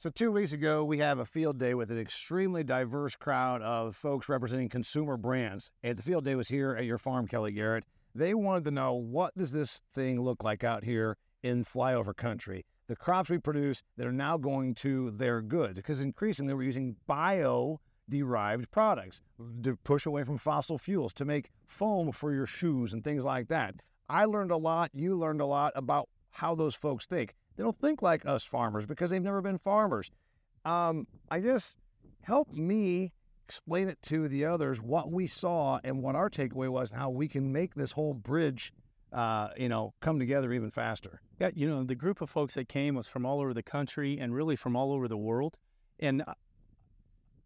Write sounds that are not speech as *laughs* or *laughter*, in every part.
So, two weeks ago, we have a field day with an extremely diverse crowd of folks representing consumer brands. And the field day was here at your farm, Kelly Garrett. They wanted to know what does this thing look like out here in flyover country? The crops we produce that are now going to their goods, because increasingly we're using bio derived products to push away from fossil fuels to make foam for your shoes and things like that. I learned a lot, you learned a lot about how those folks think. They don't think like us farmers because they've never been farmers. Um, I guess help me explain it to the others what we saw and what our takeaway was, and how we can make this whole bridge, uh, you know, come together even faster. Yeah, you know, the group of folks that came was from all over the country and really from all over the world, and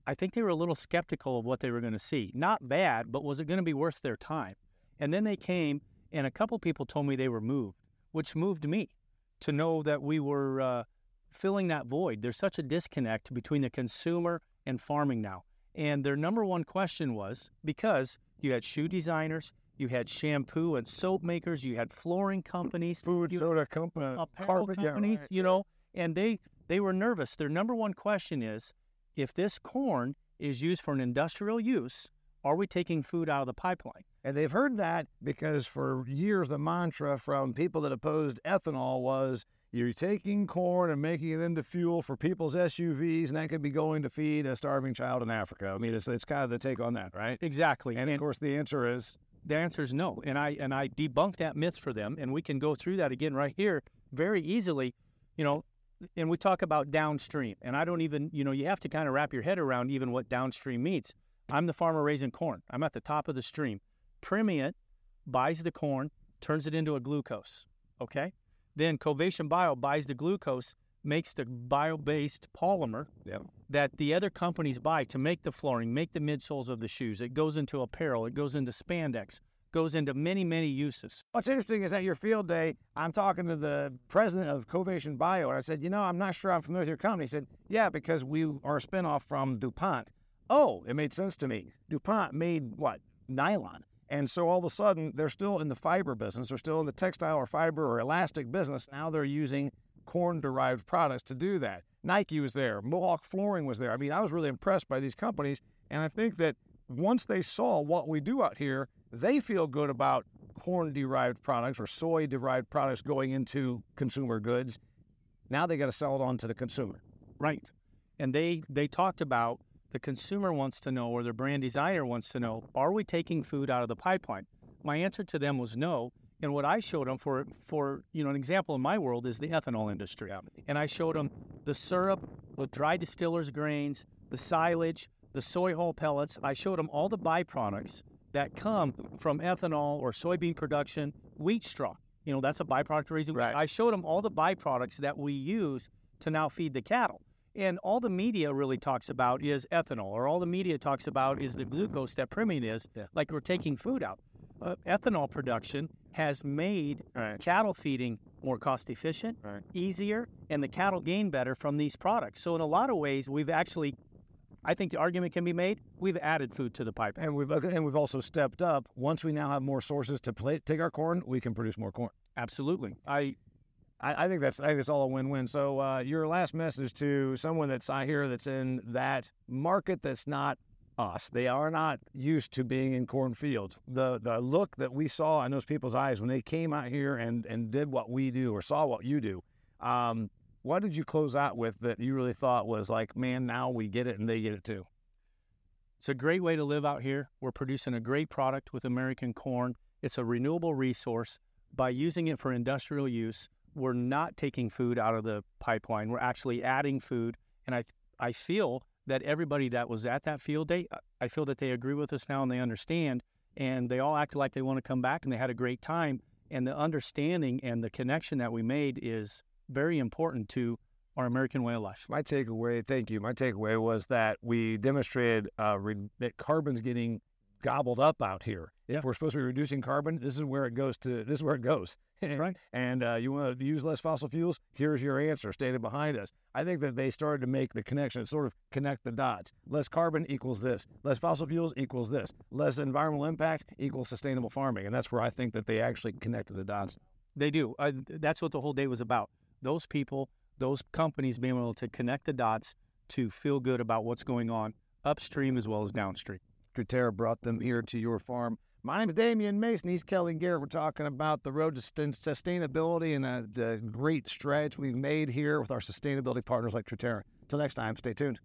I think they were a little skeptical of what they were going to see. Not bad, but was it going to be worth their time? And then they came, and a couple people told me they were moved, which moved me to know that we were uh, filling that void. There's such a disconnect between the consumer and farming now. And their number one question was because you had shoe designers, you had shampoo and soap makers, you had flooring companies, food you, soda company, apparel carpet, companies, yeah, right. you know, and they they were nervous. Their number one question is if this corn is used for an industrial use, are we taking food out of the pipeline? And they've heard that because for years the mantra from people that opposed ethanol was you're taking corn and making it into fuel for people's SUVs, and that could be going to feed a starving child in Africa. I mean, it's, it's kind of the take on that, right? Exactly. And, of course, the answer is the answer is no. And I and I debunked that myth for them, and we can go through that again right here very easily. You know, and we talk about downstream, and I don't even, you know, you have to kind of wrap your head around even what downstream means. I'm the farmer raising corn. I'm at the top of the stream. Primient buys the corn, turns it into a glucose. Okay. Then Covation Bio buys the glucose, makes the bio-based polymer Yep. that the other companies buy to make the flooring, make the midsoles of the shoes. It goes into apparel. It goes into spandex. Goes into many, many uses. What's interesting is at your field day, I'm talking to the president of Covation Bio, and I said, you know, I'm not sure I'm familiar with your company. He said, yeah, because we are a spinoff from DuPont. Oh, it made sense to me. DuPont made what? Nylon. And so all of a sudden, they're still in the fiber business. They're still in the textile or fiber or elastic business. Now they're using corn derived products to do that. Nike was there. Mohawk Flooring was there. I mean, I was really impressed by these companies. And I think that once they saw what we do out here, they feel good about corn derived products or soy derived products going into consumer goods. Now they got to sell it on to the consumer. Right. And they they talked about the consumer wants to know or the brand designer wants to know, are we taking food out of the pipeline? My answer to them was no. And what I showed them for for you know an example in my world is the ethanol industry. And I showed them the syrup, the dry distillers grains, the silage, the soy hull pellets. I showed them all the byproducts that come from ethanol or soybean production, wheat straw. You know, that's a byproduct raising. Right. I showed them all the byproducts that we use to now feed the cattle. And all the media really talks about is ethanol, or all the media talks about is the glucose that Primient is, Yeah. like we're taking food out. Uh, ethanol production has made Right. cattle feeding more cost efficient, Right. easier, and the cattle gain better from these products. So in a lot of ways, we've actually, I think the argument can be made, we've added food to the pipe. And we've and we've also stepped up. Once we now have more sources to play, take our corn, we can produce more corn. Absolutely. I, I, I think that's I think it's all a win-win. So uh, your last message to someone that's I hear that's in that market that's not us. They are not used to being in cornfields. The the look that we saw in those people's eyes when they came out here and and did what we do or saw what you do. Um, what did you close out with that you really thought was like, man, now we get it and they get it too? It's a great way to live out here. We're producing a great product with American corn. It's a renewable resource. By using it for industrial use, we're not taking food out of the pipeline. We're actually adding food. And I, I feel that everybody that was at that field day, I feel that they agree with us now and they understand. And they all acted like they want to come back and they had a great time. And the understanding and the connection that we made is very important to our American way of life. My takeaway, thank you. My takeaway was that we demonstrated uh, re- that carbon's getting gobbled up out here. Yeah. If we're supposed to be reducing carbon, this is where it goes to. This is where it goes. *laughs* That's right. and uh, you want to use less fossil fuels? Here's your answer, stated behind us. I think that they started to make the connection, sort of connect the dots. Less carbon equals this. Less fossil fuels equals this. Less environmental impact equals sustainable farming, and that's where I think that they actually connected the dots. They do. Uh, that's what the whole day was about. Those people those companies being able to connect the dots to feel good about what's going on upstream as well as downstream. Truterra brought them here to your farm. My name is Damian Mason. He's Kelly Garrett. We're talking about the road to sustainability and uh, the great strides we've made here with our sustainability partners like Truterra. Until next time, stay tuned.